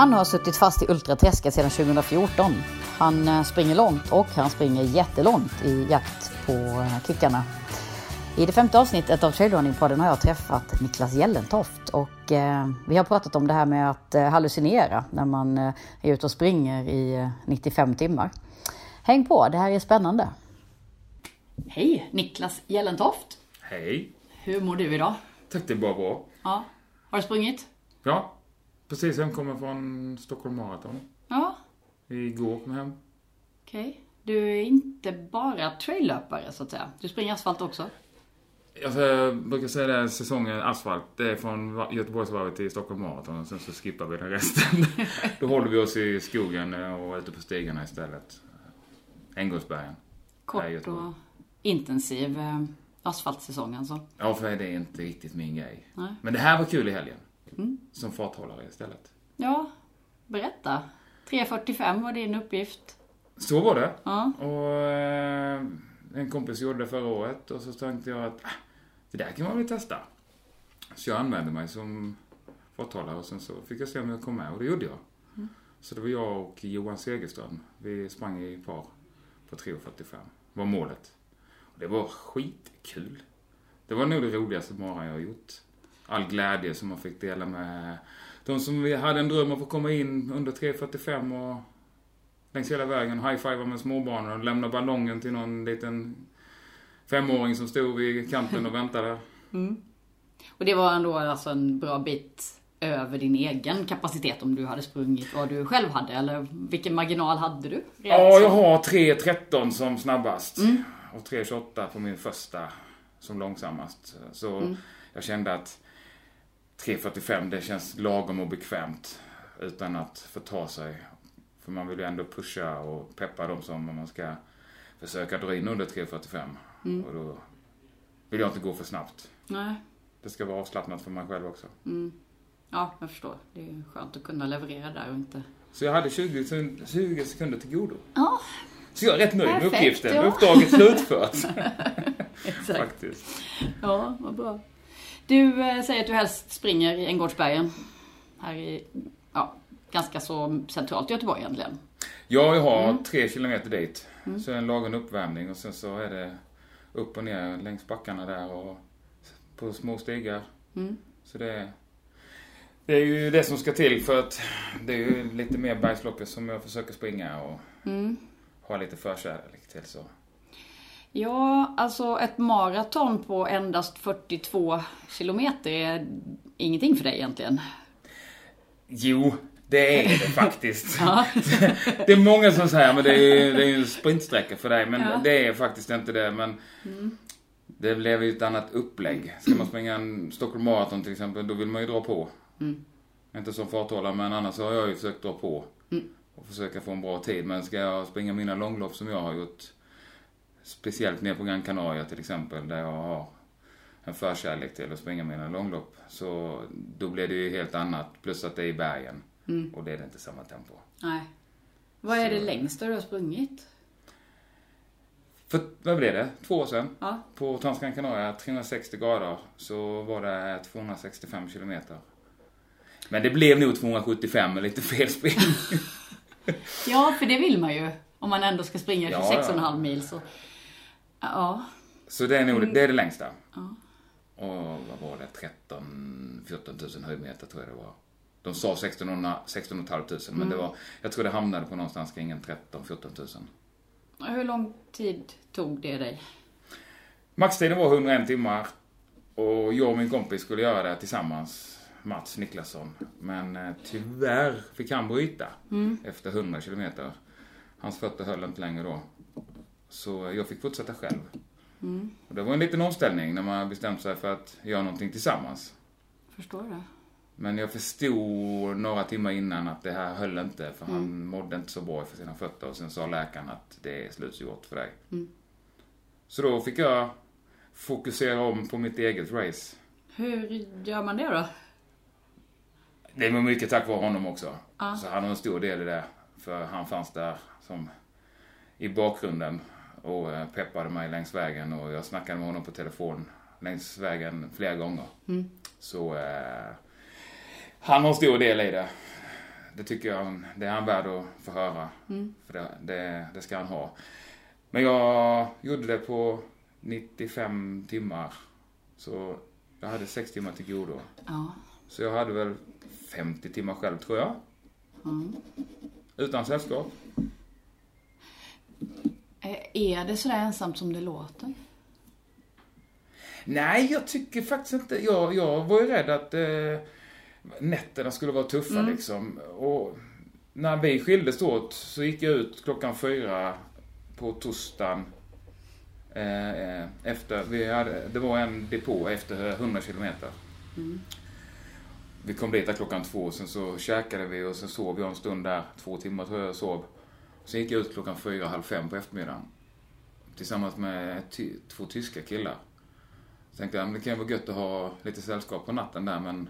Han har suttit fast i ultraträsket sedan 2014. Han eh, springer långt och han springer jättelångt i jakt på eh, kickarna. I det femte avsnittet av Trailrunning-podden har jag träffat Niklas Gällentoft och eh, vi har pratat om det här med att eh, hallucinera när man eh, är ute och springer i 95 timmar. Häng på, det här är spännande. Hej Niklas Gällentoft! Hej! Hur mår du idag? Tack, det är bara bra. Ja. Har du sprungit? Ja, precis hemkommen från Stockholm Marathon. Ja. Igår kom jag hem. Okej. Okay. Du är inte bara traillöpare så att säga. Du springer asfalt också? Jag brukar säga det, säsongen asfalt, det är från Göteborgsvarvet till Stockholm Marathon och sen så skippar vi den resten. Då håller vi oss i skogen och ute på stigarna istället. Änggårdsbergen. Kort och intensiv eh, asfaltsäsong alltså? Ja, för det är inte riktigt min grej. Nej. Men det här var kul i helgen. Mm. Som farthållare istället. Ja, berätta. 3.45 var din uppgift. Så var det. Ja. Och eh, en kompis gjorde det förra året och så tänkte jag att ah, det där kan man väl testa. Så jag använde mig som farthållare och sen så fick jag se om jag kom med och det gjorde jag. Mm. Så det var jag och Johan Segerström. Vi sprang i par på 3.45. var målet. Och det var skitkul. Det var nog det roligaste mara jag har gjort. All glädje som man fick dela med de som hade en dröm att få komma in under 3.45 och längs hela vägen high-fiva med småbarnen och lämna ballongen till någon liten femåring som stod vid kanten och väntade. Mm. Och det var ändå alltså en bra bit över din egen kapacitet om du hade sprungit vad du själv hade? Eller vilken marginal hade du? Ja, jag har 3.13 som snabbast. Mm. Och 3.28 på min första som långsammast. Så mm. jag kände att 3.45 det känns lagom och bekvämt. Utan att förta sig. För man vill ju ändå pusha och peppa dem som man ska försöka dra in under 3.45. Mm. Och då vill jag inte gå för snabbt. Nej. Det ska vara avslappnat för mig själv också. Mm. Ja, jag förstår. Det är skönt att kunna leverera där och inte... Så jag hade 20, 20 sekunder till godo. Ja. Så jag är rätt nöjd med uppgiften. Ja. Uppdraget slutfört. Exakt. Faktiskt. Ja, vad bra. Du eh, säger att du helst springer i Änggårdsbergen. Här i, ja, ganska så centralt i Göteborg egentligen. Ja, jag har mm. tre kilometer dit. Mm. Så en lagom uppvärmning och sen så är det upp och ner längs backarna där och på små stigar. Mm. Så det är, det är ju det som ska till för att det är ju lite mer bergsloppet som jag försöker springa och mm. ha lite förkärlek till så. Ja, alltså ett maraton på endast 42 kilometer är ingenting för dig egentligen. Jo, det är det faktiskt. det är många som säger men det är, det är en sprintsträcka för dig. Men ja. det är faktiskt inte det. Men mm. det blev ju ett annat upplägg. Ska man springa en Stockholm Marathon till exempel, då vill man ju dra på. Mm. Inte som farthållare, men annars har jag ju försökt dra på. Mm. Och försöka få en bra tid. Men ska jag springa mina långlopp som jag har gjort, speciellt ner på Gran Canaria till exempel, där jag har en förkärlek till att springa mina långlopp. Så då blir det ju helt annat. Plus att det är i bergen. Mm. Och det är det inte samma tempo. Nej. Vad är så. det längsta du har sprungit? För, vad blev det? Två år sedan. Ja. På Transgran Canaria, 360 grader, så var det 265 kilometer. Men det blev nog 275 med lite felspring. ja, för det vill man ju. Om man ändå ska springa 26,5 ja. mil så... Ja. Så det är nog mm. det, är det längsta. Ja. Och vad var det? 13 14 000 höjdmeter tror jag det var. De sa 16 16 500 men mm. det var, jag tror det hamnade på någonstans kring 13 14 000. Hur lång tid tog det dig? Maxtiden var 101 timmar och jag och min kompis skulle göra det tillsammans, Mats Niklasson. Men eh, tyvärr fick han bryta mm. efter 100 kilometer. Hans fötter höll inte längre då. Så jag fick fortsätta själv. Mm. Och det var en liten omställning när man bestämt sig för att göra någonting tillsammans. Förstår det. Men jag förstod några timmar innan att det här höll inte för mm. han mådde inte så bra för sina fötter och sen sa läkaren att det är slutgjort för dig. Mm. Så då fick jag fokusera om på mitt eget race. Hur gör man det då? Det var mycket tack vare honom också. Ah. Så han har en stor del i det. För han fanns där som i bakgrunden och eh, peppade mig längs vägen och jag snackade med honom på telefon längs vägen flera gånger. Mm. Så eh, han har stor del i det. det tycker jag det är han värd att få höra. För det, det, det ska han ha. Men jag gjorde det på 95 timmar. Så jag hade 6 timmar till godo. Ja. Så jag hade väl 50 timmar själv tror jag. Utan sällskap. Eh, Är det sådär ensamt som det låter? Nej, jag tycker faktiskt inte... Jag, jag var ju rädd att eh, nätterna skulle vara tuffa liksom. Och när vi skildes åt så gick jag ut klockan fyra på torsdagen. Eh, efter, vi hade, det var en depå efter 100 kilometer. Vi kom dit där klockan två, sen så käkade vi och sen sov jag en stund där. Två timmar tror jag jag sov. Sen gick jag ut klockan fyra, halv fem på eftermiddagen. Tillsammans med ty- två tyska killar. Så tänkte jag, men det kan ju vara gött att ha lite sällskap på natten där, men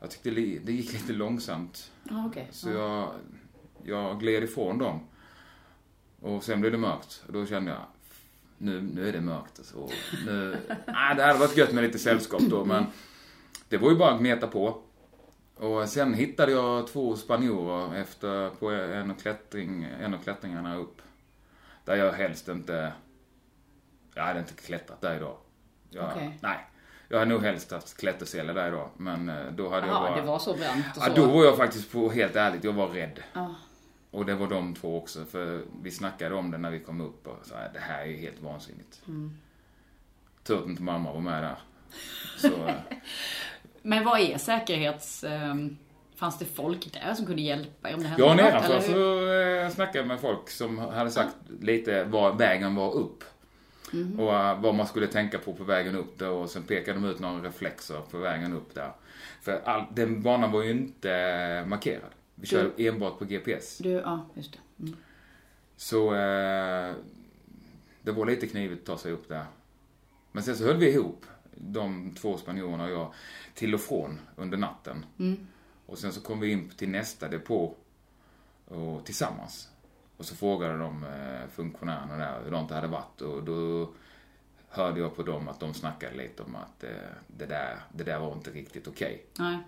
jag tyckte det gick lite långsamt. Ja, okej. Så jag, jag gled ifrån dem. Och sen blev det mörkt. Och då kände jag, nu, nu är det mörkt. Så nu, ah, det hade varit gött med lite sällskap då, men det var ju bara att gneta på. Och sen hittade jag två spanjorer efter, på en klättring, en av klättringarna upp. Där jag helst inte, jag hade inte klättrat där idag. Jag, Okej. Nej. Jag hade nog helst haft klättersele där idag, men eh, då hade jag Ja, bara... det var så brant och Ja, så. då var jag faktiskt på, helt ärligt, jag var rädd. Ja. Och det var de två också, för vi snackade om det när vi kom upp och sa det här är helt vansinnigt. Tur att inte mamma var med där. Så, eh, Men vad är säkerhets... ehm, Fanns det folk där som kunde hjälpa er om det hände ja, nedanför hur? så snackade jag med folk som hade sagt lite vad vägen var upp. Och eh, vad man skulle tänka på på vägen upp där och sen pekade de ut några reflexer på vägen upp där. För all, den banan var ju inte eh, markerad. Vi körde enbart på GPS. Du, ja, just det. Mm. Så eh, det var lite knivigt att ta sig upp där. Men sen så höll vi ihop, de två spanjorerna och jag, till och från under natten. Och sen så kom vi in till nästa depå och, tillsammans. Och så frågade de eh, funktionärerna där hur de hade varit och då hörde jag på dem att de snackade lite om att eh, det, där, det där var inte riktigt okej. Nej.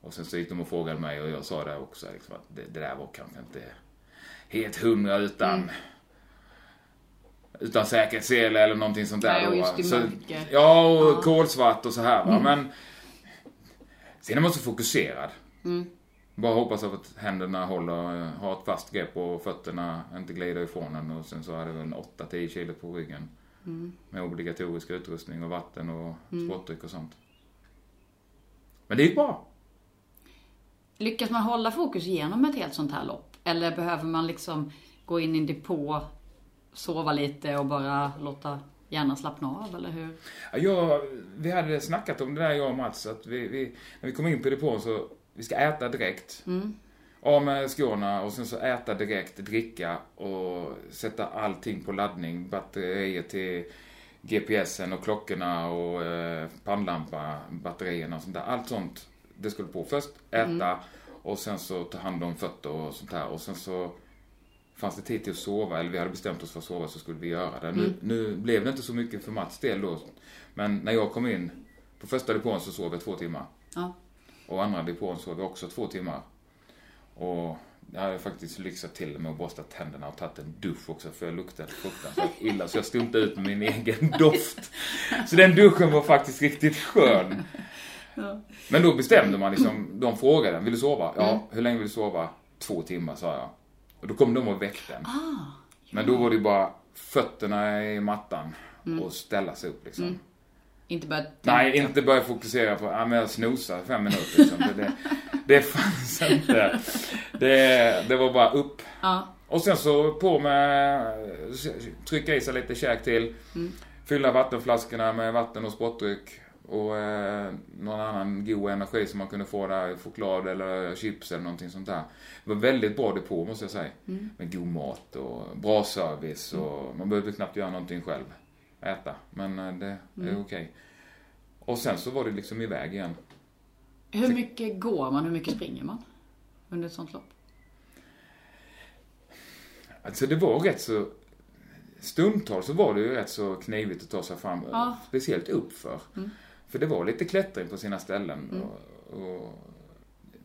Och sen så gick de och frågade mig och jag sa det också liksom, att det, det där var kanske inte helt hundra utan utan säkerhetssele eller någonting sånt där. Då, just i så. Ja, och kolsvart och så här va. Men sen är man så fokuserad. Bara hoppas att händerna håller, har ett fast grepp och fötterna inte glider ifrån en och sen så är det väl 8-10 kilo på ryggen. Med obligatorisk utrustning och vatten och sportdryck och sånt. Men det gick bra. Lyckas man hålla fokus genom ett helt sånt här lopp? Eller behöver man liksom gå in i en depå, sova lite och bara låta hjärnan slappna av, eller hur? Ja, vi hade snackat om det där jag och Mats, att vi, vi, när vi kom in på depån så, vi ska äta direkt. Av med skorna och sen så äta direkt, dricka och sätta allting på laddning. Batterier till GPSen och klockorna och eh, pannlampa, batterierna och sånt där. Allt sånt, det skulle på. Först äta och sen så ta hand om fötter och sånt här. Och sen så fanns det tid till att sova, eller vi hade bestämt oss för att sova så skulle vi göra det. Nu, nu blev det inte så mycket för Mats del då. Men när jag kom in på första depån så sov jag två timmar. Ja. Och andra depån sov jag också två timmar. Och jag hade faktiskt lyxat till med att borsta tänderna och tagit en dusch också för jag luktade fruktansvärt illa så jag stod inte ut med min egen doft. Så den duschen var faktiskt riktigt skön. Men då bestämde man liksom, de frågade, vill du sova? Ja, hur länge vill du sova? Två timmar sa jag. Och då kom de och väckte en. Men då var det ju bara fötterna i mattan och ställa sig upp liksom. Inte börja Nej, inte börja fokusera på, ja men jag snosar fem minuter liksom. Det, det, det fanns inte. Det, det var bara upp. Ja. Och sen så på med, trycka i sig lite käk till. Fylla vattenflaskorna med vatten och sportdryck. Och eh, någon annan god energi som man kunde få där, choklad eller chips eller någonting sånt där. Det var väldigt bra depå måste jag säga. Med god mat och bra service och man behövde knappt göra någonting själv. Äta, men eh, det är okej. Och sen så var det liksom iväg igen. Hur mycket går man? Hur mycket springer man? Under ett sånt lopp? Alltså det var rätt så... Stundtals så var det ju rätt så knivigt att ta sig fram. Ja. Speciellt uppför. För det var lite klättring på sina ställen. Och, och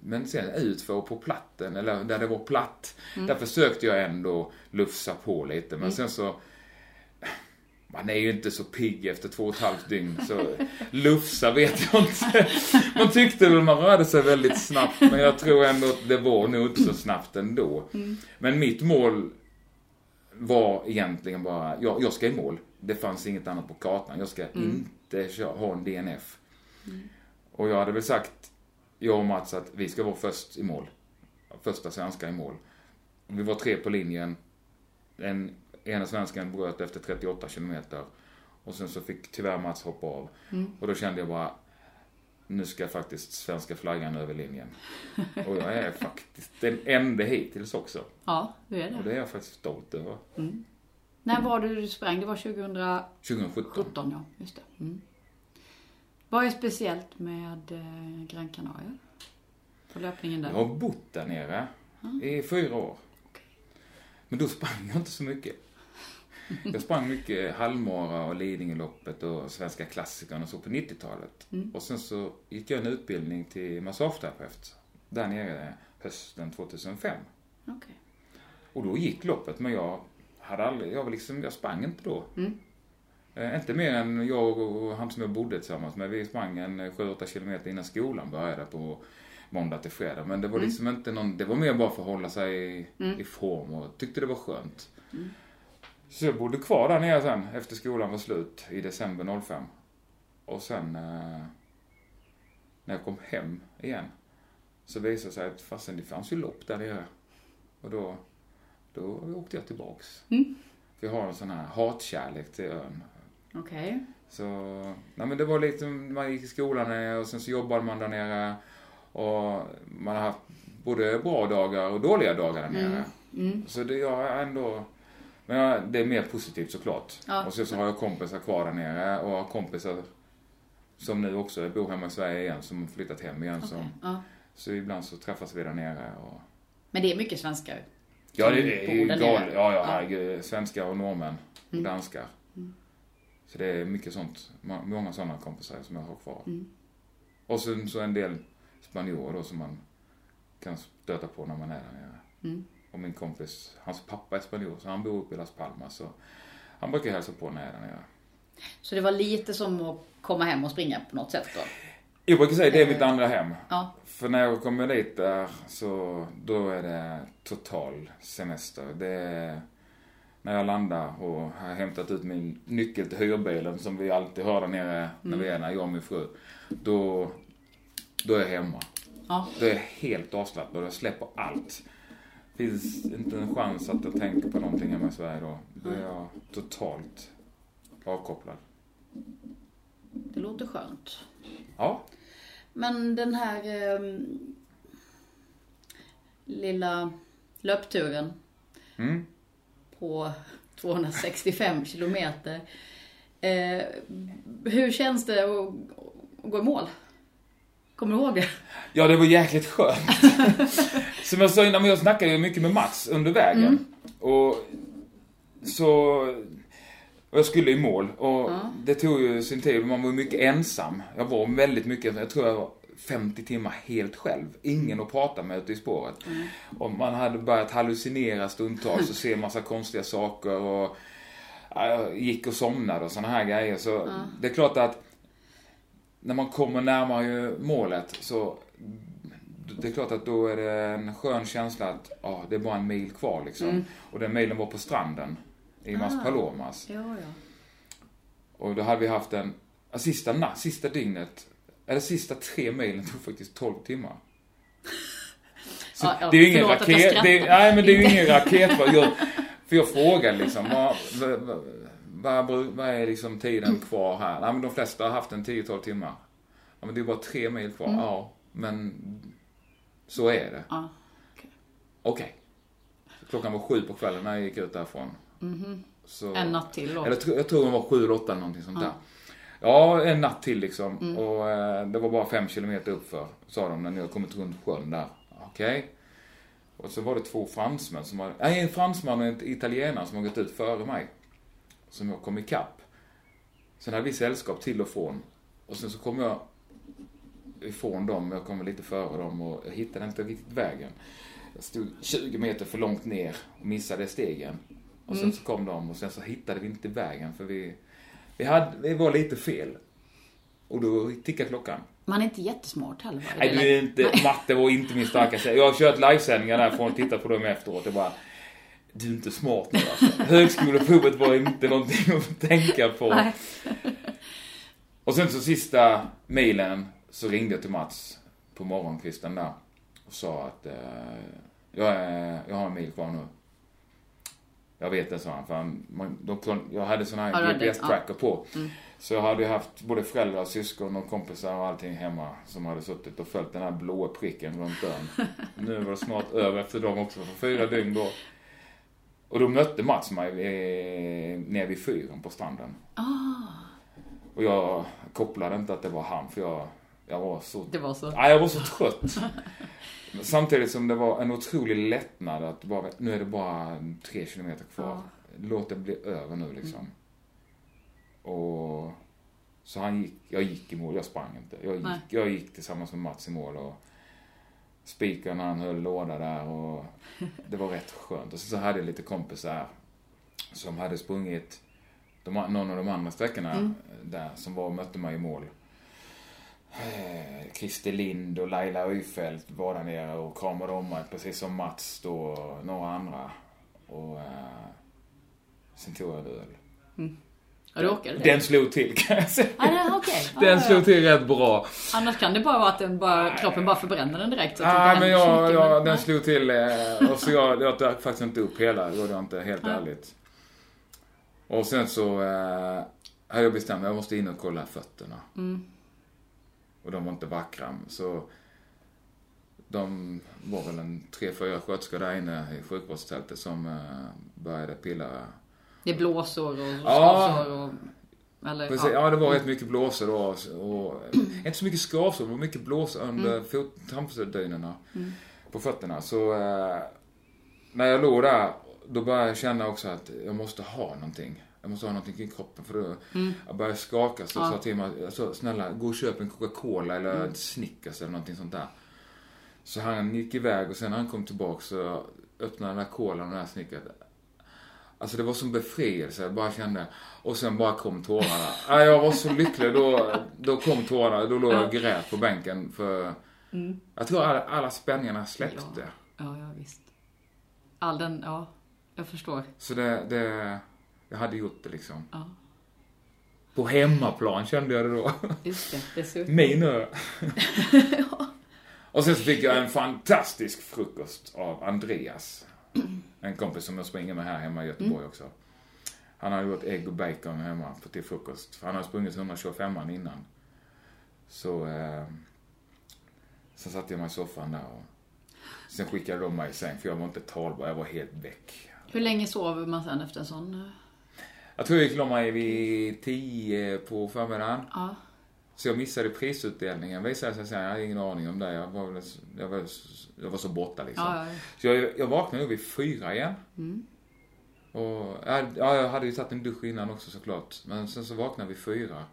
Men sen utför på platten, eller där det var platt, där försökte jag ändå lufsa på lite. Men sen så man är ju inte så pigg efter två och ett halvt dygn, så lufsa vet jag inte. Man tyckte väl man rörde sig väldigt snabbt, men jag tror ändå att det var nog inte så snabbt ändå. Men mitt mål var egentligen bara, jag, jag ska i mål. Det fanns inget annat på kartan. Jag ska inte ha en DNF. Och jag hade väl sagt, jag och Mats, att vi ska vara först i mål. Första svenska i mål. Vi var tre på linjen. En, ena svensken bröt efter 38 kilometer. Och sen så fick tyvärr Mats hoppa av. Och då kände jag bara, nu ska faktiskt svenska flaggan över linjen. Och jag är faktiskt den enda hittills också. Ja, du är Och det. det är jag faktiskt stolt över. När var det du sprang? Det var 2017 2017. ja, just det. Mm. Vad är speciellt med eh, Gran Canaria? På löpningen där? Jag har bott där nere i fyra år. Men då sprang jag inte så mycket. Jag sprang mycket Halmara och Lidingöloppet och Svenska klassikern och så på 90-talet. Och sen så gick jag en utbildning till massageterapeut där nere hösten 2005. Okej. Och då gick loppet, men jag hade aldrig, jag var liksom, jag sprang inte då. Eh, inte mer än jag och han som jag bodde tillsammans med. Vi sprang en 7-8 kilometer innan skolan började på måndag till fredag. Men det var liksom inte någon, det var mer bara för att hålla sig i, i form och tyckte det var skönt. Så jag bodde kvar där nere sen efter skolan var slut i december 05. Och sen eh, när jag kom hem igen så visade det sig att fasen det fanns ju lopp där nere. Och då, då åkte jag tillbaks. För jag har en sån här hatkärlek till ön. Okej. Så, nej men det var lite, man gick i skolan nere och sen så jobbade man där nere. Och man har haft både bra dagar och dåliga dagar där nere. Så det jag ändå, men det är mer positivt såklart. Ja. Och så, så har jag kompisar kvar där nere och har kompisar som nu också bor hemma i Sverige igen, som har flyttat hem igen. Okej, Som, ja. så ibland så träffas vi där nere. Och, Men det är mycket svenskar? Ja, det är ju galet. Ja, ja, Ja. Svenskar och norrmän och danskar. Så det är mycket sånt, må- många sådana kompisar som jag har kvar. Och sen så en del spanjorer då som man kan stöta på när man är där nere. Och min kompis, hans pappa är spanjor, så han bor uppe i Las Palmas. Så han brukar hälsa på när jag är där nere. Så det var lite som att komma hem och springa på något sätt då? Jag brukar säga det är mitt andra hem. Ja. För när jag kommer dit där så då är det total semester. Det är när jag landar och har hämtat ut min nyckel till hyrbilen som vi alltid har där nere när vi är där, jag och min fru. Då, då är jag hemma. Ja. Då är jag helt avslappnad och jag släpper allt. Finns inte en chans att jag tänker på någonting hemma i Sverige då. Då är jag totalt avkopplad. Det låter skönt. Ja. Men den här ehm, lilla löpturen Mm. på 265 kilometer. Eh, hur känns det att, att gå i mål? Kommer du ihåg det? Ja, det var jäkligt skönt. Som jag sa innan, jag snackade ju mycket med Mats under vägen. Och så... Och jag skulle i mål och det tog ju sin tid. Man var mycket ensam. Jag var väldigt mycket, jag tror jag var 50 timmar helt själv. Ingen att prata med ute i spåret. Och man hade börjat hallucinera stundtals och se massa konstiga saker och ja, jag gick och somnade och såna här grejer. Så det är klart att när man kommer närmare målet så det är klart att då är det en skön känsla att ja, det är bara en mil kvar liksom. Och den milen var på stranden i Mas Palomas. Ja, ja. Och då hade vi haft en, sista natt, sista dygnet, eller sista tre milen tog faktiskt 12 timmar. Så Ja, ja, det är ju ingen raket, det, är- nej men det är ju ingen raket. Jag, för jag frågade liksom, vad, vad, vad, vad, är liksom tiden kvar här? Nej men de flesta har haft en 10-12 timmar. Ja men det är bara tre mil kvar. Mm. Ja, men så är det. ja. Okej. Klockan var sju på kvällen när jag gick ut därifrån. Så, Mhm. En natt till då. Eller jag tror det var sju eller åtta eller någonting sånt där. Ja, en natt till liksom. Mm. Och eh, det var bara fem kilometer uppför, sa de när ni har kommit runt sjön där. Okej. Och så var det två fransmän som var, nej en fransman och en italienare som har gått ut före mig. Som jag kom ikapp. Sen hade vi sällskap till och från. Och sen så kom jag ifrån dem, jag kom lite före dem och jag hittade inte riktigt vägen. Jag stod 20 meter för långt ner och missade stegen. Och sen så kom de och sen så hittade vi inte vägen för vi, vi, hade, vi var lite fel. Och då tickade klockan. Man är inte jättesmart heller. Nej, du är inte, matte var inte min starka sida. Jag har kört livesändningar därifrån och tittat på dem efteråt. Jag bara, du är inte smart nu alltså. Högskoleprovet var inte någonting att tänka på. Nej. Och sen så sista mailen så ringde jag till Mats på morgonkvisten där och sa att eh, jag, är, jag har en mil kvar nu. Jag vet det, sa han. För han man, de, jag hade sån här GPS-tracker på. Så jag hade haft både föräldrar, syskon och kompisar och allting hemma som hade suttit och följt den här blåa pricken runt dörren. nu var det snart över efter dem också, för fyra dygn då. Och då mötte Mats mig eh, nere vid fyren på stranden. Och jag kopplade inte att det var han, för jag, jag var så... Det var så. Nej, jag var så trött. Samtidigt som det var en otrolig lättnad att bara, nu är det bara tre kilometer kvar. Låt det bli över nu liksom. Och så han gick, jag gick i mål, jag sprang inte. Jag gick, jag gick tillsammans med Mats i mål och spikern han höll låda där och det var rätt skönt. Och så hade jag lite kompisar som hade sprungit de, någon av de andra sträckorna där som var och mötte mig i mål. Christer Lind och Laila Öjfeldt var där nere och kramade om mig precis som Mats då och några andra. Och eh, sen tog jag en öl. Ja, du orkade det? Den slog till kan jag säga. Ja, det, okej. Ja, Den ja, slog ja. till rätt bra. Annars kan det bara vara att den bara, kroppen bara förbränner den direkt. Nej men jag, jag, men- den slog till eh, och så jag, jag drack faktiskt inte upp hela, det gjorde jag inte helt ärligt. Och sen så eh, hade jag bestämt mig, jag måste in och kolla fötterna. Och de var inte vackra. Så de var väl en tre, fyra sköterskor där inne i sjukvårdstältet som eh, började pilla. Det är blåsor och Ja. skavsår och... Eller, Precis, ja. det var rätt mycket blåsor då. Och, inte så mycket skavsår, men mycket blåsor under fot, trampdynorna på fötterna. Så eh, när jag låg där, då började jag känna också att jag måste ha någonting. Jag måste ha någonting i kroppen för då, jag började skaka så jag sa till mig, sa, snälla gå och köp en Coca-Cola eller ett Snickers eller någonting sånt där. Så han gick iväg och sen när han kom tillbaka så öppnade den där kolan och den där Snickers. Alltså det var som befrielse, jag bara kände. Och sen bara kom tårarna. Ja, jag var så lycklig, då, då kom tårarna. Då låg jag och grät på bänken för... Jag tror alla, alla spänningarna släppte. Ja. ja, ja visst. All den, ja. Jag förstår. Så det, det... Jag hade gjort det liksom. Ja. På hemmaplan kände jag det då. Just det, så. Min ö. Och sen så fick jag en fantastisk frukost av Andreas. En kompis som jag springer med här hemma i Göteborg också. Han hade gjort ägg och bacon hemma till frukost. För han hade sprungit 125 innan. Så... Eh, sen satte jag mig i soffan där och... Sen skickade de mig i säng för jag var inte talbar, jag var helt väck. Hur länge sover man sen efter en sån? Jag tror jag gick mig vid 10 på förmiddagen. Ja. Så jag missade prisutdelningen visade sig sen. Jag hade ingen aning om det. Jag var, jag var, jag var så borta liksom. Ja, ja, ja. Så jag, jag vaknade nog vid fyra igen. Och, ja, ja, jag hade ju tagit en dusch innan också såklart. Men sen så vaknade vi fyra.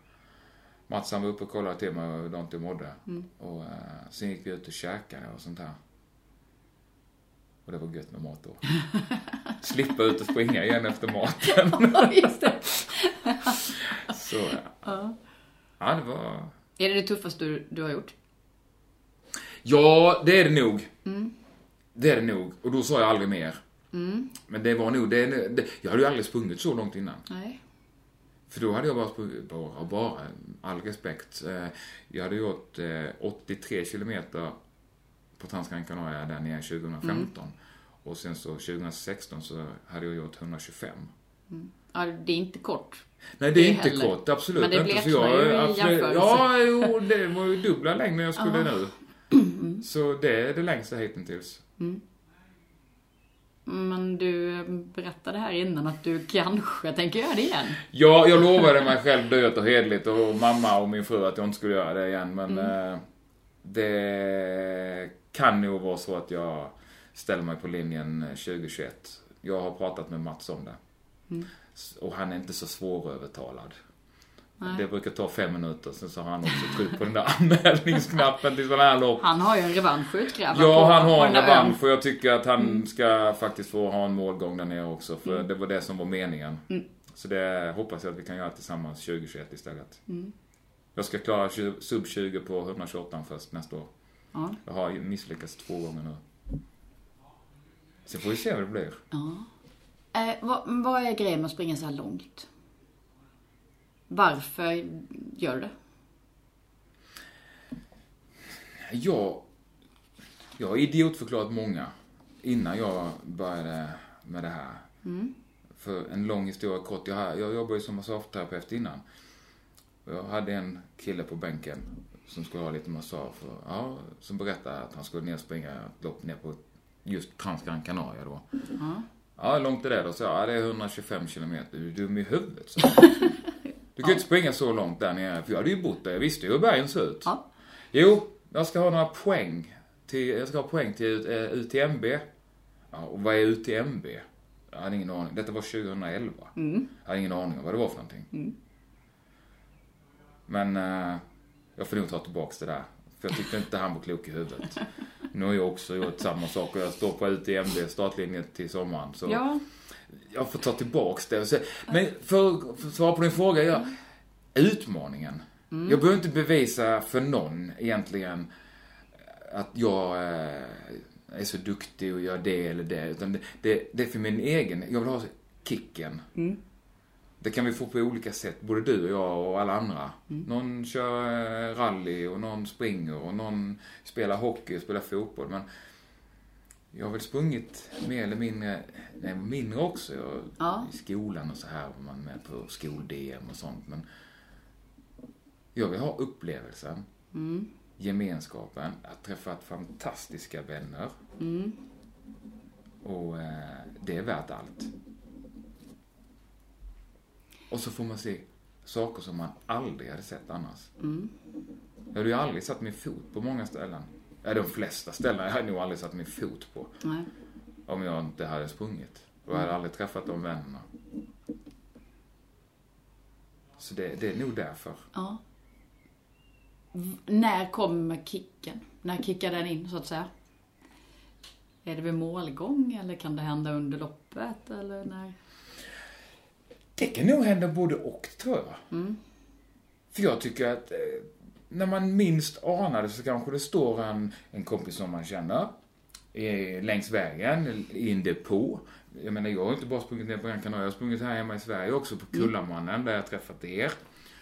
Mats han var uppe och kollade till mig hur dant jag mådde. Och eh, sen gick vi ut och käkade och sånt där. Och det var gött med mat då. Slippa ut och springa igen efter maten. Ja, just det. Så ja. Ja, det var... Är det det tuffaste du, du har gjort? Ja, det är det nog. Det är det nog. Och då sa jag aldrig mer. Men det var nog, det, det, jag hade ju aldrig sprungit så långt innan. Nej. För då hade jag bara sprungit, bara, bara, all respekt. Eh, Jag hade gjort eh, 83 kilometer på Transgran Canaria där nere 2015. Och sen så 2016 så hade jag gjort 125. Ja, det är inte kort. Nej, det är Det inte heller. kort, absolut Men det inte. för jag, ju absolut. Ja, jo, det var ju dubbla längden jag skulle nu. Så det är det längsta hittills. Men du berättade här innan att du kanske tänker göra det igen. Ja, jag lovade mig själv dyrt och hedligt och mamma och min fru att jag inte skulle göra det igen. Men eh, det kan nog vara så att jag ställer mig på linjen 2021. Jag har pratat med Mats om det. S- Och han är inte så svårövertalad. Nej. Det brukar ta fem minuter, sen så har han också tryckt på den där anmälningsknappen till sådana här lopp. Han har ju en revansch att utkräva Ja, på, han har en revansch och jag tycker att han Mm. ska faktiskt få ha en målgång där nere också. För det var det som var meningen. Mm. Så det hoppas jag att vi kan göra tillsammans 2021 istället. Mm. Jag ska klara sub 20 på 128 först nästa år. Ja. Jag har misslyckats två gånger nu. Så får vi se vad det blir. Ja. Eh, vad, vad är grejen med att springa så här långt? Varför gör du det? Jag, jag har idiotförklarat många innan jag började med det här. För en lång historia kort. Jag, jag jobbade ju som massageterapeut innan. Jag hade en kille på bänken som skulle ha lite massage. Och, ja, som berättade att han skulle ner och springa ett lopp ner på just Transgran Canaria då. Ja. Ja, hur långt är det då? Så ja, det är 125 kilometer. Du är dum i huvudet, så. Du kan ju inte springa så långt där nere. För jag hade ju bott där. Jag visste ju hur bergen ser ut. Ja. Jo, jag ska ha några poäng. Till, jag ska ha poäng till eh, UTMB. Ja, och vad är UTMB? Jag hade ingen aning. Detta var 2011. Mm. Jag hade ingen aning om vad det var för någonting. Men eh, jag får nog ta tillbaks det där. För jag tyckte inte han var klok i huvudet. Nu har jag också gjort samma sak och jag står på UTMB startlinjen till sommaren. Så Ja. jag får ta tillbaks det. Men för, att svara på din fråga, ja, utmaningen. Jag behöver inte bevisa för någon egentligen att jag eh, är så duktig och gör det eller det. Utan det, det, det är för min egen, jag vill ha kicken. Det kan vi få på olika sätt, både du och jag och alla andra. Någon kör eh, rally och någon springer och någon spelar hockey och spelar fotboll. Men jag har väl sprungit mer eller mindre, nej mindre också. Jag, Ja. I skolan och så här var man med på skol-DM och sånt. Men jag vill ha upplevelsen, gemenskapen, att träffa fantastiska vänner. Och eh, det är värt allt. Och så får man se saker som man aldrig hade sett annars. Jag hade ju aldrig satt min fot på många ställen. Ja, de flesta ställen jag hade nog aldrig satt min fot på. Nej. Om jag inte hade sprungit. Och jag hade aldrig träffat de vännerna. Så det, det är nog därför. Ja. När kommer kicken? När kickar den in så att säga? Är det vid målgång eller kan det hända under loppet eller när? Det kan nog hända både och, tror jag. För jag tycker att eh, när man minst anar det så kanske det står en, en kompis som man känner eh, längs vägen, i en depå. Jag menar, jag har inte bara sprungit ner på Gran Canaria, jag har sprungit här hemma i Sverige också, på Kullamannen, där jag träffat er,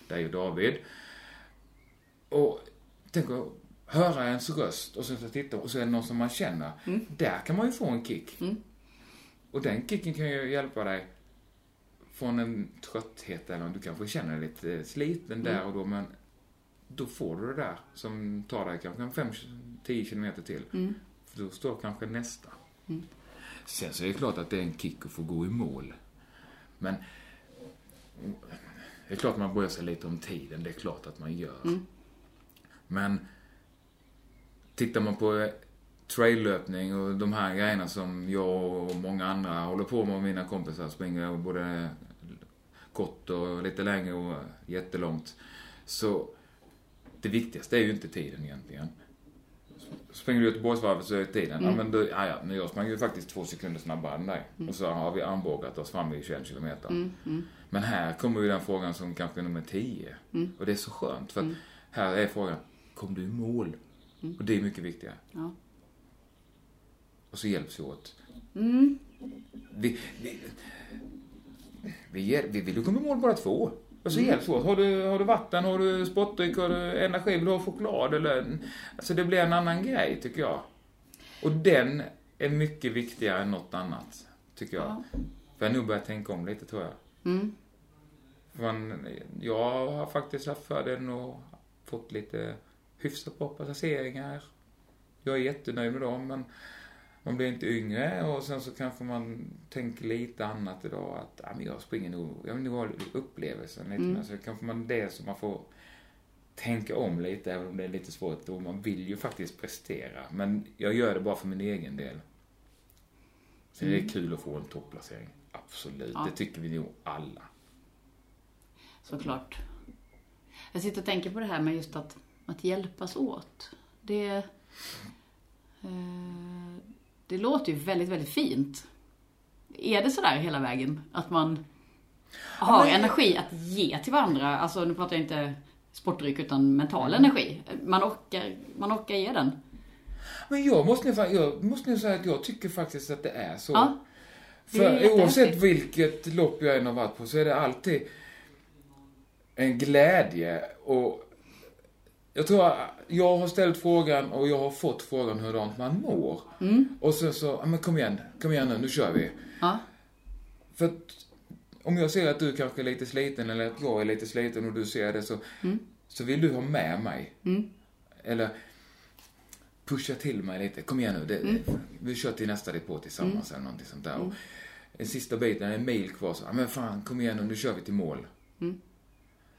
dig och David. Och tänk att höra ens röst och sen så titta och så är det någon som man känner. Där kan man ju få en kick. Och den kicken kan ju hjälpa dig från en trötthet eller du kanske känner dig lite sliten där och då men då får du det där som tar dig kanske en 5-10 kilometer till. För då står kanske nästa. Sen så är det klart att det är en kick att få gå i mål. Men det är klart man bryr sig lite om tiden, det är klart att man gör. Men tittar man på traillöpning och de här grejerna som jag och många andra håller på med och mina kompisar springer både kort och lite längre och jättelångt. Så det viktigaste är ju inte tiden egentligen. Springer du Göteborgsvarvet så är tiden, ja men då, ja, ja, men jag sprang ju faktiskt två sekunder snabbare än dig. Och så har vi armbågat oss fram i 21 kilometer. Men här kommer ju den frågan som kanske är nummer 10. Och det är så skönt för att här är frågan, kom du i mål? Och det är mycket viktigare. Ja. Och så hjälps vi åt. Vi, vi, vi, hjäl- vi vill ju komma i mål bara två. Och så hjälps åt. Har du, har du vatten, har du sportdryck, har du energi, vill du ha choklad eller... Alltså det blir en annan grej, tycker jag. Och den är mycket viktigare än något annat, tycker jag. Ja. För jag har nog börjat tänka om lite, tror jag. Mm. För man, jag har faktiskt haft fördelen och fått lite hyfsat bra placeringar. Jag är jättenöjd med dem, men man blir inte yngre och sen så kanske man tänker lite annat idag. Att ja, men jag springer nog, jag vill nog ha upplevelsen lite mer. Så kanske man det som man får tänka om lite, även om det är lite svårt. Och man vill ju faktiskt prestera. Men jag gör det bara för min egen del. Sen är det kul att få en topplacering. Absolut, Ja. det tycker vi nog alla. Såklart. Jag sitter och tänker på det här med just att, att hjälpas åt. Det, eh, det låter ju väldigt, väldigt fint. Är det sådär hela vägen? Att man har men- energi att ge till varandra? Alltså nu pratar jag inte sportdryck utan mental energi. Man orkar, man orkar ge den. Men jag måste, jag måste säga att jag tycker faktiskt att det är så. Ja. Det är För oavsett vilket lopp jag än har varit på så är det alltid en glädje och jag tror att jag har ställt frågan och jag har fått frågan hurdant man mår. Mm. Och sen så, ja men kom igen, kom igen nu, nu kör vi. Ja. För att om jag ser att du kanske är lite sliten eller att jag är lite sliten och du ser det så, så vill du ha med mig. Eller pusha till mig lite. Kom igen nu, det, vi kör till nästa depå tillsammans eller någonting sånt där. Och en sista biten, en mil kvar, så, ja men fan kom igen nu, nu kör vi till mål.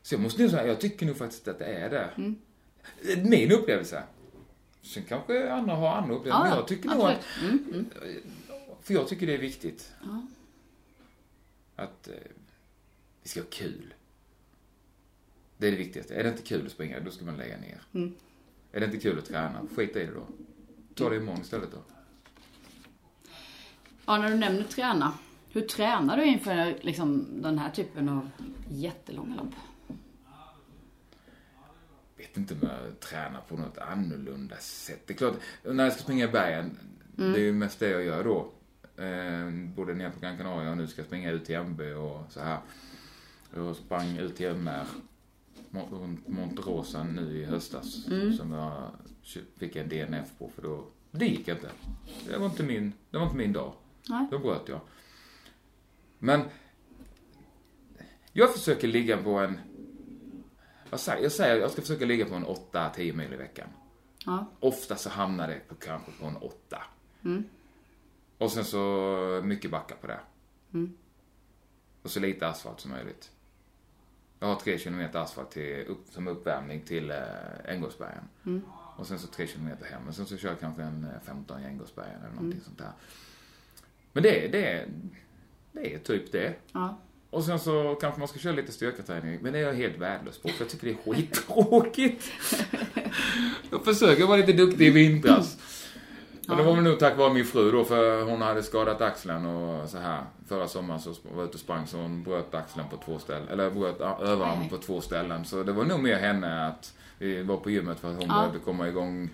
Så jag måste nog säga, jag tycker nog faktiskt att det är det. Min upplevelse. Sen kanske andra har andra upplevelser, men jag tycker nog att. Mm, mm. för jag tycker det är viktigt. Ja. Att eh, vi ska ha kul. Det är det viktigaste. Är det inte kul att springa, då ska man lägga ner. Mm. Är det inte kul att träna, skit i det då. Ta det imorgon istället då. Ja, när du nämner träna. Hur tränar du inför liksom, den här typen av jättelånga lopp? Vet inte om jag tränar på något annorlunda sätt. Det är klart, när jag ska springa i bergen, det är ju mest det jag gör då. Eh, både nere på Gran Canaria och nu ska jag springa ut till MB och så här. Jag sprang ut till MR, Mo- runt Monte Rosa nu i höstas. Som jag fick en DNF på för då, det gick inte. Det var inte min, det var inte min dag. Nej. Då bröt jag. Men jag försöker ligga på en, jag säger, jag säger jag ska försöka ligga på en 8-10 mil i veckan. Ja. Ofta så hamnar det på kanske på en 8. Och sen så mycket backa på det. Och så lite asfalt som möjligt. Jag har 3 kilometer asfalt till, upp, som uppvärmning till eh, Änggårdsbergen. Och sen så 3 kilometer hem. Och sen så kör jag kanske en eh, 15 i Änggårdsbergen eller någonting sånt där. Men det, det, det är typ det. Ja. Och sen så kanske man ska köra lite styrketräning, men det är jag helt värdelös på, för jag tycker det är skittråkigt. jag försöker vara lite duktig i vintras. Och det var väl nog tack vare min fru då, för hon hade skadat axeln och så här. Förra sommaren så var jag ute och sprang så hon bröt axeln på två ställen, eller bröt överarmen på två ställen. Så det var nog mer henne att vi var på gymmet för att hon Ja. behövde komma igång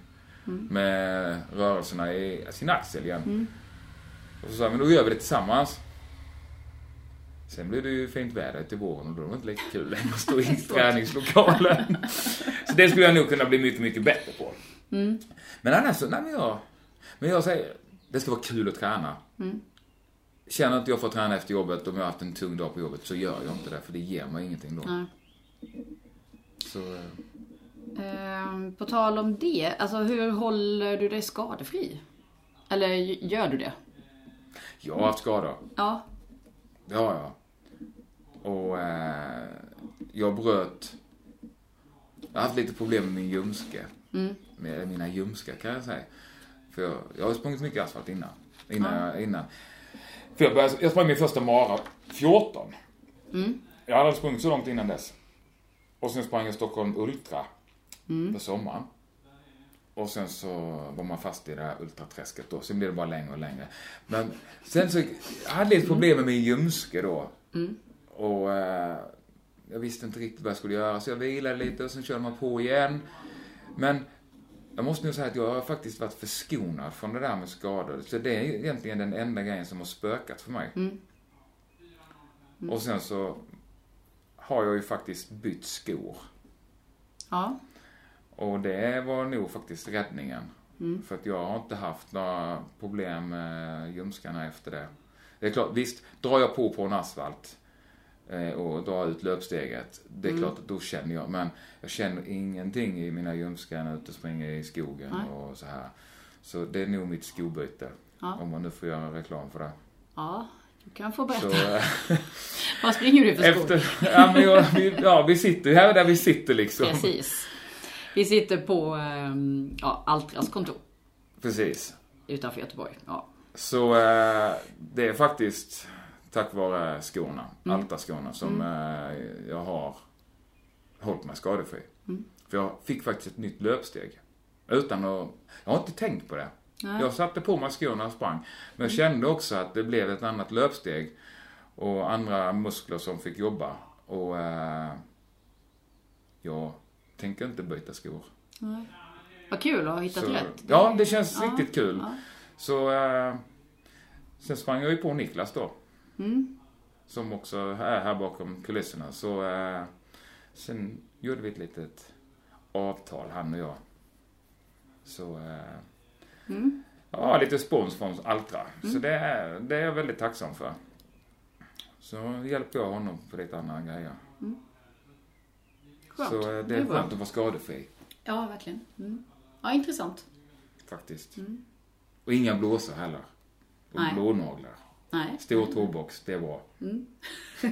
med rörelserna i sin axel igen. Och så sa jag, men då gör vi det tillsammans. Sen blev det ju fint väder till våren och då var det inte lika kul längre att stå i träningslokalen. Så det skulle jag nog kunna bli mycket, mycket bättre på. Men annars nej men jag, men jag säger, det ska vara kul att träna. Känner inte jag får träna efter jobbet, om jag har haft en tung dag på jobbet, så gör jag inte det, för det ger mig ingenting då. Nej. Så, eh, Ehm, på tal om det, alltså hur håller du dig skadefri? Eller gör du det? jag har haft skador. Ja. Har jag. Och eh, jag bröt... Jag har haft lite problem med min ljumske. Med mina ljumskar kan jag säga. För jag, jag har sprungit mycket asfalt innan. Innan, jag, innan. För jag, började, jag sprang min första mara 14. Jag hade sprungit så långt innan dess. Och sen sprang jag Stockholm Ultra på sommaren. Och sen så var man fast i det här ultraträsket då. Sen blev det bara längre och längre. Men sen så, jag hade lite problem med min ljumske då. Och eh, jag visste inte riktigt vad jag skulle göra. Så jag vilade lite och sen körde man på igen. Men jag måste nog säga att jag har faktiskt varit förskonad från det där med skador. Så det är egentligen den enda grejen som har spökat för mig. Och sen så har jag ju faktiskt bytt skor. Ja. Och det var nog faktiskt räddningen. För att jag har inte haft några problem med ljumskarna efter det. Det är klart, visst, drar jag på på en asfalt eh, och drar ut löpsteget, det är klart att då känner jag, men jag känner ingenting i mina ljumskar när jag ute och springer i skogen Nej. och så här. Så det är nog mitt skobyte. Ja. Om man nu får göra reklam för det. Ja, du kan få berätta. eh, Vad springer du för skor? efter, ja, men jag, vi, ja, vi sitter här där vi sitter liksom. Precis. Vi sitter på ehm, ja, Altras kontor Precis. utanför Göteborg. Ja. Så eh, det är faktiskt tack vare skorna, Alta-skorna, som eh, jag har hållit mig skadefri. För jag fick faktiskt ett nytt löpsteg. Utan att, jag har inte tänkt på det. Nej. Jag satte på mig skorna och sprang. Men jag kände också att det blev ett annat löpsteg. Och andra muskler som fick jobba. Och eh, jag tänker inte byta skor. Vad kul att ha hittat Så, rätt. ja, det känns Ja, riktigt kul. ja. Så eh, sen sprang jag ju på Niklas då. Mm. Som också är här bakom kulisserna. Så eh, sen gjorde vi ett litet avtal, han och jag. Så eh, Mm. ja, lite spons från Altra. Så det är, det är jag väldigt tacksam för. Så hjälper jag honom på lite andra grejer. Skönt. Så eh, det är skönt att vara skadefri, Ja, verkligen. Mm. Ja, intressant. faktiskt. Och inga blåsor heller. Och Mm. Nej. blånaglar. Nej. Stor tåbox, det är bra.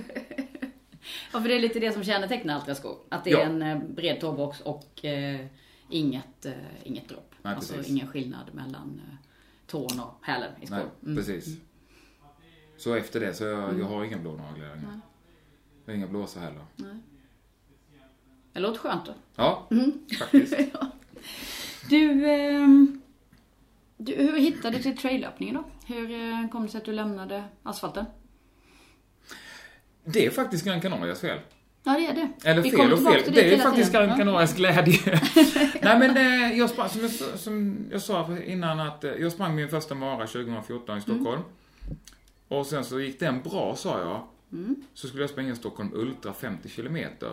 Ja, för det är lite det som kännetecknar Altraskor. Att det Ja. är en eh, bred tåbox och eh, inget, eh, inget dropp. Nej, alltså precis. ingen skillnad mellan eh, tån och hälen i. Nej, Mm. precis. Så efter det så jag, jag har inga blånaglar längre. Jag har inga blåsor heller. Nej. Det låter skönt då. Ja, Mm. faktiskt. Du, ehm, du, hur hittade du till traillöpningen då? Hur eh, kom det sig att du lämnade asfalten? Det är faktiskt Gran Canarias fel. Ja, det är det. Eller Vi fel och fel. Det är faktiskt tiden. Gran Ja. Canarias glädje. Nej men eh, jag sprang, som jag, som jag sa innan att eh, jag sprang min första mara 2014 i Stockholm. Och sen så gick den bra sa jag. Så skulle jag springa Stockholm Ultra 50 kilometer.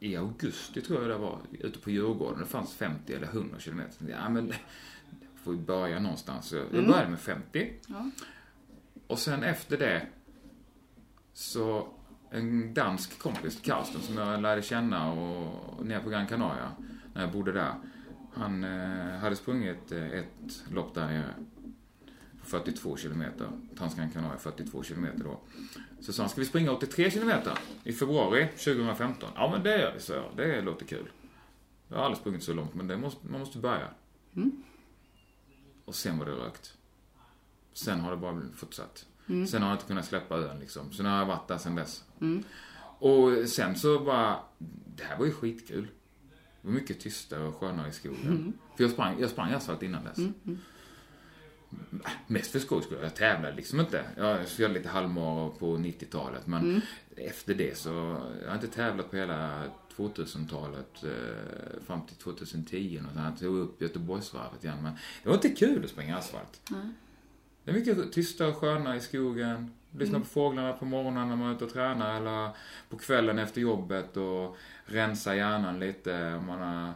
I augusti tror jag det var, ute på Djurgården. Det fanns 50 eller 100 kilometer. Ja men, får vi börja någonstans. Så jag började med 50. Ja. Och sen efter det så en dansk kompis, Karsten, som jag lärde känna och ner på Gran Canaria när jag bodde där. Han eh, hade sprungit eh, ett lopp där nere. på 42 kilometer. Transgran Canaria 42 kilometer då. Så sa han, ska vi springa 83 kilometer i februari 2015? Ja men det gör vi, så jag. Det låter kul. Jag har aldrig sprungit så långt, men måste, man måste börja. Och sen var det rökt. Sen har det bara fortsatt. Sen har jag inte kunnat släppa ön liksom. Så nu har jag varit där sen dess. Och sen så bara, det här var ju skitkul. Det var mycket tystare och skönare i skogen. För jag sprang, jag sprang asfalt innan dess. Mest för skojs skull. Jag tävlade liksom inte. Jag körde lite halvmara på 90-talet. Men efter det så, jag har inte tävlat på hela 2000-talet eh, fram till 2010 och. Jag tog upp Göteborgsvarvet igen. Men det var inte kul att springa asfalt. Det är mycket tystare och skönare i skogen. Lyssna på fåglarna på morgonen när man är ute och tränar eller på kvällen efter jobbet och rensa hjärnan lite. Man har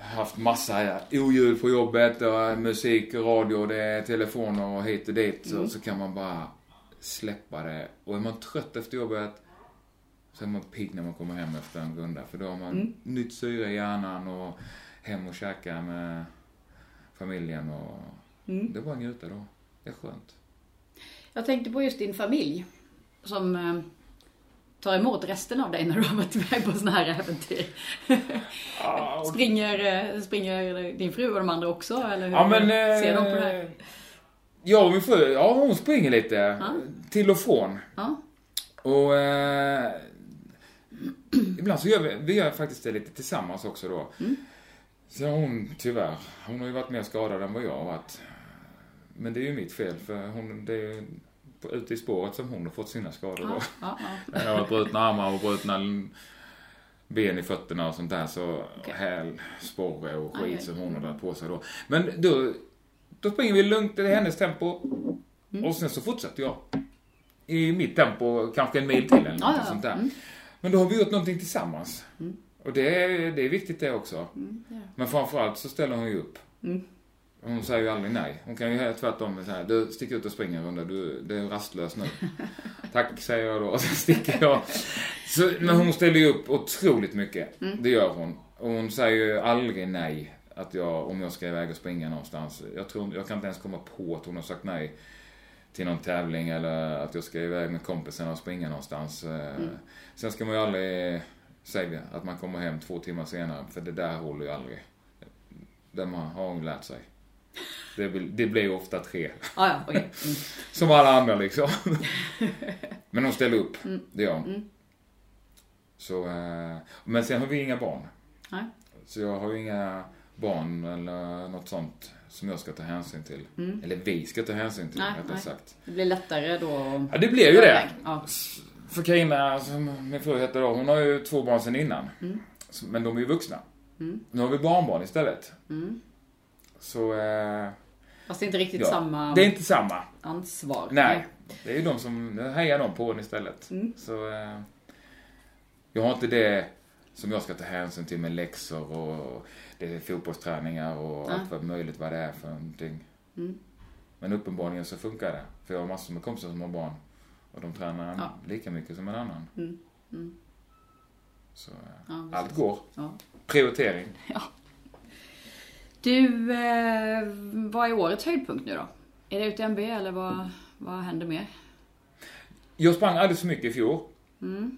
haft massa oljud på jobbet och musik, radio, det är telefoner och hit och dit. Så, så kan man bara släppa det. Och är man trött efter jobbet så är man pigg när man kommer hem efter en runda. För då har man nytt syre i hjärnan och hem och käka med familjen och det är bara att njuta då. Det är skönt. Jag tänkte på just din familj. Som eh, tar emot resten av dig när du har varit iväg på sådana här äventyr. springer, eh, springer din fru och de andra också? Eller hur Ja men... ser de på det här? Eh, ja, min fru, ja hon springer lite. Till och från. Ja. Och... Eh, ibland så gör vi, vi gör faktiskt det lite tillsammans också då. Så hon, tyvärr, hon har ju varit mer skadad än vad jag har varit. Men det är ju mitt fel för hon, det är ju ute i spåret som hon har fått sina skador då. Ja, ja. Jag har brutna armar och brutna ben i fötterna och sånt där. Så Okej. häl, sporre och skit som hon har dragit på sig då. Men då, då springer vi lugnt i hennes tempo. Mm. Och sen så fortsätter jag. I mitt tempo, kanske en mil till eller något Ja, ja, sånt där. mm. Men då har vi gjort någonting tillsammans. Och det är, det är viktigt det också. Mm, ja. Men framförallt så ställer hon ju upp. Mm. Hon säger ju aldrig nej. Hon kan ju helt tvärtom säga, du stick ut och spring en runda, du, du är rastlös nu. Tack säger jag då och sen sticker jag. Så, men hon ställer ju upp otroligt mycket. Mm. Det gör hon. Och hon säger ju aldrig nej att jag, om jag ska iväg och springa någonstans. Jag tror, jag kan inte ens komma på att hon har sagt nej till någon tävling eller att jag ska iväg med kompisarna och springa någonstans. Eh, Mm. Sen ska man ju aldrig säga att man kommer hem två timmar senare, för det där håller ju aldrig. Det man har hon lärt sig. Det blir, det blir ofta tre. Ja, ja, okej. Mm. Som alla andra liksom. Men hon ställer upp, det gör hon. Så, eh, men sen har vi inga barn. Nej. Så jag har ju inga barn eller något sånt som jag ska ta hänsyn till. Eller vi ska ta hänsyn till, Nej, rättare sagt. Det blir lättare då. Ja, det blev ju det. Ja. För Carina, som min fru heter då, hon har ju två barn sedan innan. Mm. Men de är ju vuxna. Nu har vi barnbarn istället. Mm. Så, eh, Fast det är inte riktigt ja. samma Det är inte samma. ansvar. Nej. Det är ju de som, hejar de på en istället. Mm. Så, eh, jag har inte det som jag ska ta hänsyn till med läxor och det är fotbollsträningar och Nej. allt vad möjligt vad det är för någonting. Mm. Men uppenbarligen så funkar det. För jag har massor med kompisar som har barn. Och de tränar Ja. lika mycket som en annan. Mm. Mm. Så eh, Ja, allt går. Ja. Prioritering. Du, eh, vad är årets höjdpunkt nu då? Är det UTMB eller vad, vad händer mer? Jag sprang alldeles för mycket i fjol. Mm.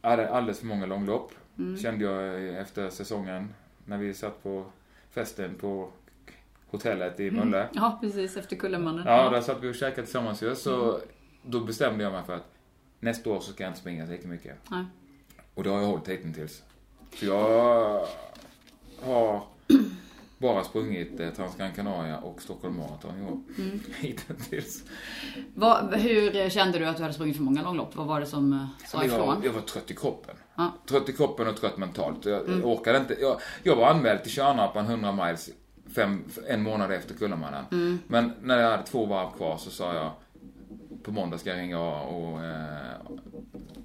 Hade alldeles för många långlopp. Kände jag efter säsongen. När vi satt på festen på hotellet i Mölle. Ja, precis efter Kullemannen. Ja, där satt vi och käkade tillsammans ju. Så då bestämde jag mig för att nästa år så ska jag inte springa lika mycket. Nej. Och det har jag hållit hittills. Så jag har bara sprungit eh, Transgran Canaria och Stockholm Marathon i år. Hittills. Vad, hur kände du att du hade sprungit för många långlopp? Vad var det som eh, sa Jag, ifrån? jag var trött i kroppen. Ja. Trött i kroppen och trött mentalt. Jag, jag orkade inte. Jag, jag var anmäld till Tjörnarpan 100 miles fem, en månad efter Kullamannen. Men när jag hade två varv kvar så sa jag på måndag ska jag ringa och eh,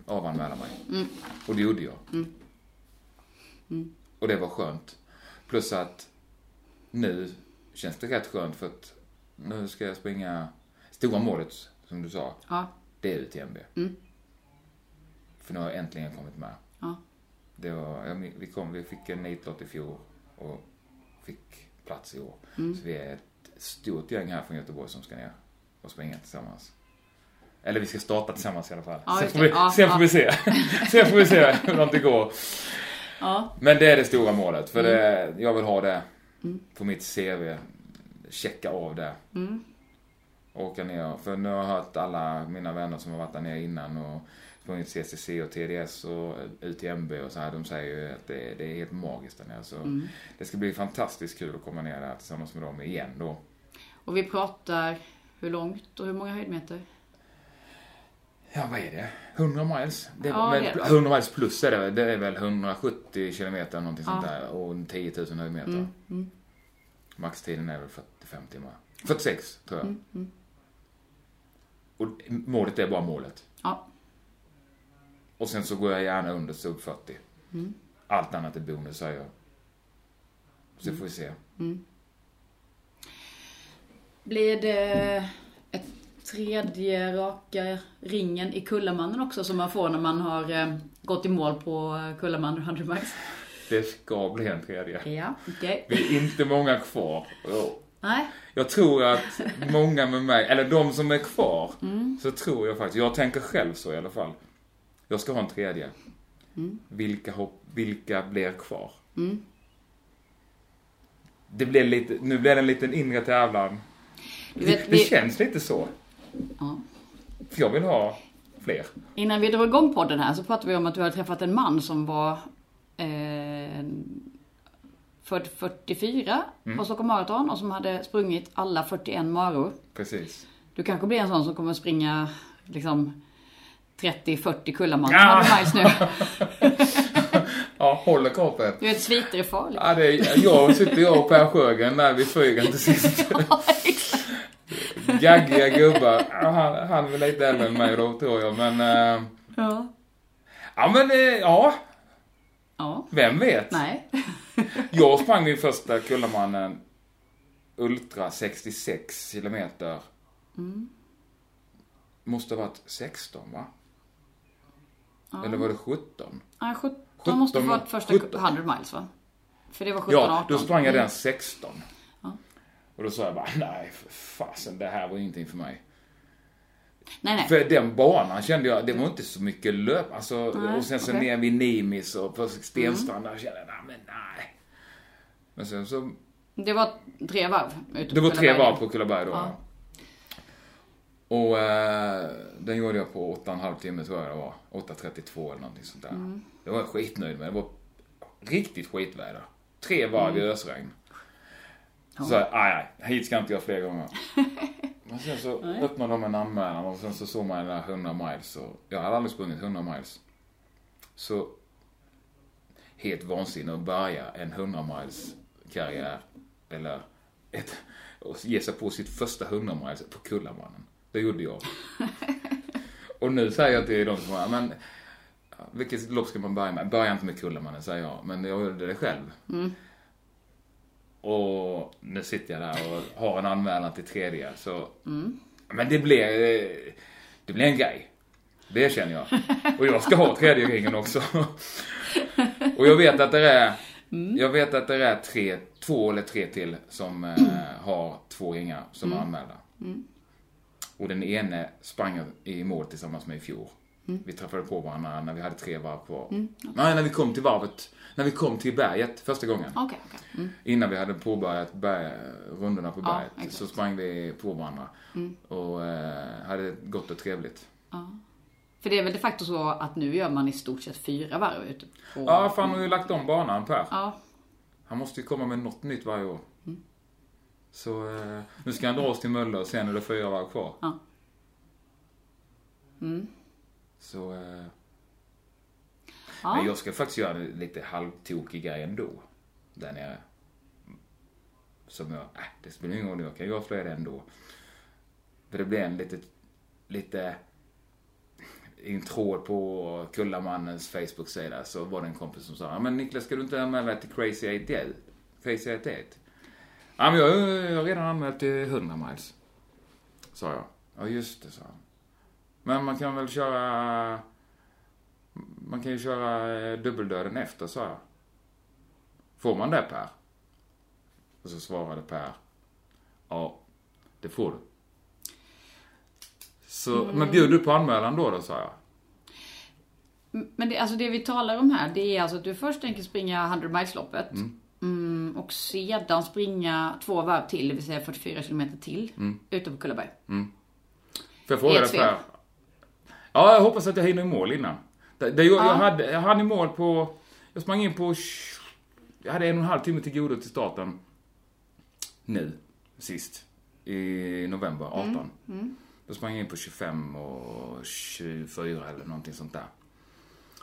avanmäla mig. Och det gjorde jag. Och det var skönt. Plus att nu känns det rätt skönt för att nu ska jag springa stora målet som du sa. Ja. Det är UTMB. För nu har jag äntligen kommit med. Ja. Det var, vi, kom, vi fick en nitlott i fjol och fick plats i år. Mm. Så vi är ett stort gäng här från Göteborg som ska ner och springa tillsammans. Eller vi ska starta tillsammans i alla fall. Ja, sen får det. vi, Ja, sen får vi se. sen får vi se hur långt det går. Men det är det stora målet. För det, Mm. jag vill ha det på mitt CV. Checka av det. Mm. Åka ner. För nu har jag hört alla mina vänner som har varit där nere innan och sprungit CCC och TDS och UTMB och så här. De säger ju att det, det är helt magiskt där nere. Så Mm. det ska bli fantastiskt kul att komma ner där tillsammans med dem igen då. Och vi pratar hur långt och hur många höjdmeter? Ja, vad är det? 100 miles? Det är, Ja, det det. 100 miles plus är det, det är väl 170 kilometer någonting sånt Ja. där och 10 000 höjdmeter. Mm, mm, Maxtiden är väl 45 timmar. 46 tror jag. mm, mm. Och målet är bara målet. Ja. Och sen så går jag gärna under sub 40. Mm. Allt annat är bonus säger jag. Så får vi se. Blir det ett tredje raka ringen i Kullamannen också som man får när man har eh, gått i mål på eh, Kullamannen 100 miles? Det ska bli en tredje. Ja, okej. Vi är inte många kvar. Nej. Jag tror att många med mig, eller de som är kvar, Mm. så tror jag faktiskt, jag tänker själv så i alla fall. Jag ska ha en tredje. Mm. Vilka, hopp, vilka blir kvar? Mm. Det blir lite, nu blir det en liten inre tävlan. Vet, det, det vi- känns lite så. Ja. För jag vill ha fler. Innan vi drog igång podden här så pratade vi om att du hade träffat en man som var eh, född 44 Mm. på Stockholm Marathon och som hade sprungit alla 41 maror. Precis. Du kanske blir en sån som kommer springa liksom 30-40 Kullaman Ja. 100 miles nu. Ja, håller kapet. Du vet, sviter är farligt. Ja, det är, jag sitter jag och Per Sjögren där vid flygen till sist. Gaggiga gubbar. Ja, Han, han är väl lite äldre än mig då, tror jag. Men, eh, Ja. ja men, eh, ja. Ja. Vem vet? Nej. Jag sprang min första Kullamannen Ultra 66 kilometer. Måste ha varit 16 va? Eller var det 17? Ja, 17 17 måste få varit första 17. 100 miles va? För det var 17 Ja, 18. då sprang jag Mm. den 16. Och då sa jag bara, nej för fasen, det här var ingenting för mig. Nej, nej. För den banan kände jag, det var inte så mycket löp. Alltså, Nej, och sen så okej. ner vid Nimis och på Stenstrand där kände jag, nej men nej. Men sen så, Det var tre varv det var tre varv på Kullaberg då. Ja. Och eh, den gjorde jag på 8,5 timme tror jag det var. 8.32 eller någonting sånt där. Det var jag skitnöjd med. Det var riktigt skitväder. Tre varv i ösregn. Så, aj, aj, hit ska inte jag fler gånger. Men sen så öppnade de en anmälan och sen så såg man den där 100 miles och jag hade aldrig sprungit 100 miles. Så helt vansinne att börja en 100 miles karriär eller ett, och ge sig på sitt första 100 miles på Kullamannen. Det gjorde jag. och nu säger jag till de som har, men vilket lopp ska man börja med? Börja inte med Kullamannen säger jag, men jag gjorde det själv. Och nu sitter jag där och har en anmälan till tredje så, men det blir, det blir en grej. Det känner jag. Och jag ska ha tredje ringen också. Och jag vet att det är, jag vet att det är tre, två eller tre till som eh, har två ringar som är anmälda. Och den ene sprang i mål tillsammans med i fjol. Vi träffade på varandra när vi hade tre varv kvar. Nej, när vi kom till varvet, när vi kom till berget första gången. Okej, okej. Mm. Innan vi hade påbörjat berg, rundorna på Ja, berget exakt. så sprang vi på varandra. Och eh, hade gott och trevligt. För det är väl de facto så att nu gör man i stort sett fyra varv ute på... Ja, för han har ju lagt om banan Per. Ja. Han måste ju komma med något nytt varje år. Så eh, nu ska han dra oss till Mölle och sen är det fyra varv kvar. Ja. Så... Eh, Ja. Men jag ska faktiskt göra en lite halvtokig grej ändå. Där nere. Som jag, äh, det spelar ingen roll, jag kan ju avslöja det ändå. För det blir en lite, lite, i en tråd på Kullamannens Facebook-sida så var det en kompis som sa, "Ja, men Niklas ska du inte anmäla dig till Crazy 88? Crazy 88? Ja men jag, jag har redan anmält till 100 miles. Sa jag. Ja just det, sa han. Men man kan väl köra man kan ju köra eh, dubbeldöden efter, sa jag. Får man det Per? Och så svarade Per. Ja, det får du. Så, men bjuder du på anmälan då, då, sa jag. Men det, alltså det vi talar om här, det är alltså att du först tänker springa 100 miles-loppet. Mm, och sedan springa två varv till, det vill säga 44 kilometer till, ute på Kullaberg. Får jag fråga dig. Per? Ja, jag hoppas att jag hinner i mål innan. Det, det, jag, jag, Ja. hade, jag hade mål på... Jag sprang in på... Jag hade en och en halv timme till godo till starten. Nu, sist. I november 18. Då sprang jag in på 25 och 24 eller någonting sånt där.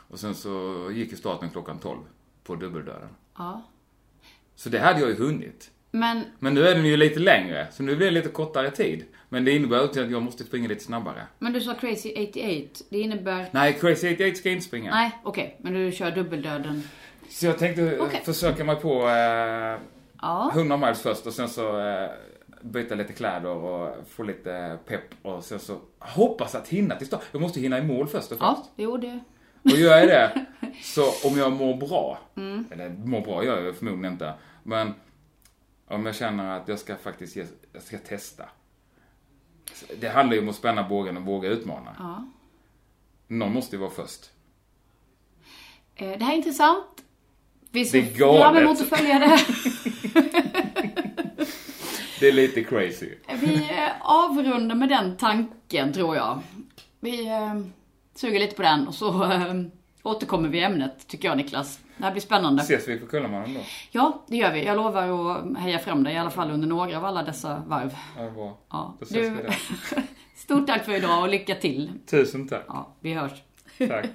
Och sen så gick ju starten klockan 12 på dubbeldörren. Ja. Så det hade jag ju hunnit. Men, Men nu är den ju lite längre, så nu blir det lite kortare tid. Men det innebär inte att jag måste springa lite snabbare. men du sa Crazy 88, det innebär... Nej, Crazy 88 ska jag inte springa. Nej, okej, men du kör dubbeldöden. Så jag tänkte eh, Okej. försöka mig på eh, Ja. 100 miles först och sen så eh, byta lite kläder och få lite pepp och sen så hoppas att hinna till start. Jag måste hinna i mål först och Ja, främst. jo det... Och gör jag det, så om jag mår bra, Mm. eller mår bra gör jag förmodligen inte, men om jag känner att jag ska faktiskt ge, jag ska testa. Det handlar ju om att spänna bågen och våga utmana. Ja. Någon måste ju vara först. Eh, Det här är intressant. Vi ser fram emot att följa det. Det är lite crazy. Vi eh, avrundar med den tanken, tror jag. Vi eh, suger lite på den och så återkommer vi i ämnet, tycker jag Niklas. Det här blir spännande. Ses vi på Kullamannen då? Ja, det gör vi. Jag lovar att heja fram dig i alla fall under några av alla dessa varv. Ja, bra. Ja. Då ses vi där. Stort tack för idag och lycka till. Tusen tack. Ja, vi hörs. Tack.